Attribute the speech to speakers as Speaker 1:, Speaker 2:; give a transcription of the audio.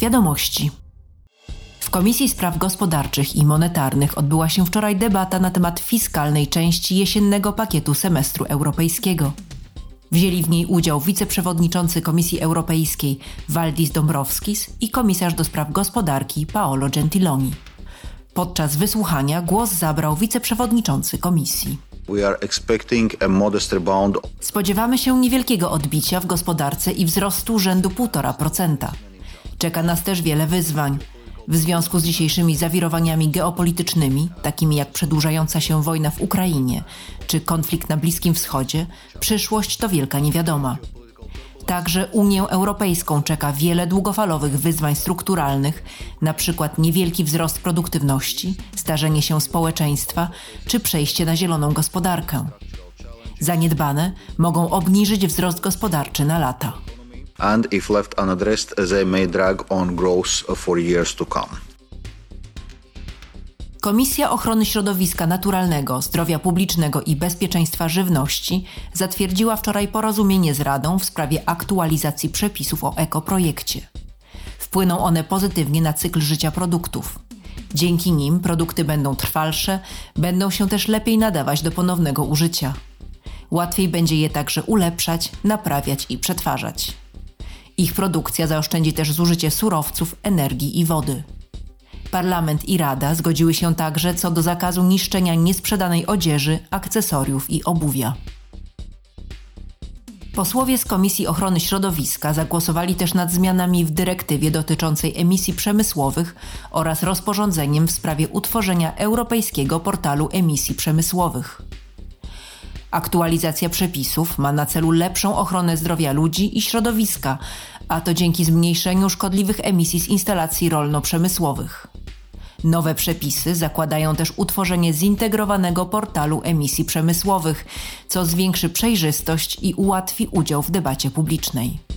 Speaker 1: Wiadomości. W Komisji Spraw Gospodarczych i Monetarnych odbyła się wczoraj debata na temat fiskalnej części jesiennego pakietu semestru europejskiego. Wzięli w niej udział wiceprzewodniczący Komisji Europejskiej Valdis Dombrovskis i komisarz do spraw gospodarki Paolo Gentiloni. Podczas wysłuchania głos zabrał wiceprzewodniczący komisji. Spodziewamy się niewielkiego odbicia w gospodarce i wzrostu rzędu 1,5%. Czeka nas też wiele wyzwań. W związku z dzisiejszymi zawirowaniami geopolitycznymi, takimi jak przedłużająca się wojna w Ukrainie czy konflikt na Bliskim Wschodzie, przyszłość to wielka niewiadoma. Także Unię Europejską czeka wiele długofalowych wyzwań strukturalnych, przykład niewielki wzrost produktywności, starzenie się społeczeństwa czy przejście na zieloną gospodarkę. Zaniedbane mogą obniżyć wzrost gospodarczy na lata.
Speaker 2: And if left unaddressed, they may drag on growth for years to come.
Speaker 1: Komisja Ochrony Środowiska Naturalnego, Zdrowia Publicznego i Bezpieczeństwa Żywności zatwierdziła wczoraj porozumienie z Radą w sprawie aktualizacji przepisów o ekoprojekcie. Wpłyną one pozytywnie na cykl życia produktów. Dzięki nim produkty będą trwalsze, będą się też lepiej nadawać do ponownego użycia. Łatwiej będzie je także ulepszać, naprawiać i przetwarzać. Ich produkcja zaoszczędzi też zużycie surowców, energii i wody. Parlament i Rada zgodziły się także co do zakazu niszczenia niesprzedanej odzieży, akcesoriów i obuwia. Posłowie z Komisji Ochrony Środowiska zagłosowali też nad zmianami w dyrektywie dotyczącej emisji przemysłowych oraz rozporządzeniem w sprawie utworzenia Europejskiego Portalu Emisji Przemysłowych. Aktualizacja przepisów ma na celu lepszą ochronę zdrowia ludzi i środowiska, a to dzięki zmniejszeniu szkodliwych emisji z instalacji rolno-przemysłowych. Nowe przepisy zakładają też utworzenie zintegrowanego portalu emisji przemysłowych, co zwiększy przejrzystość i ułatwi udział w debacie publicznej.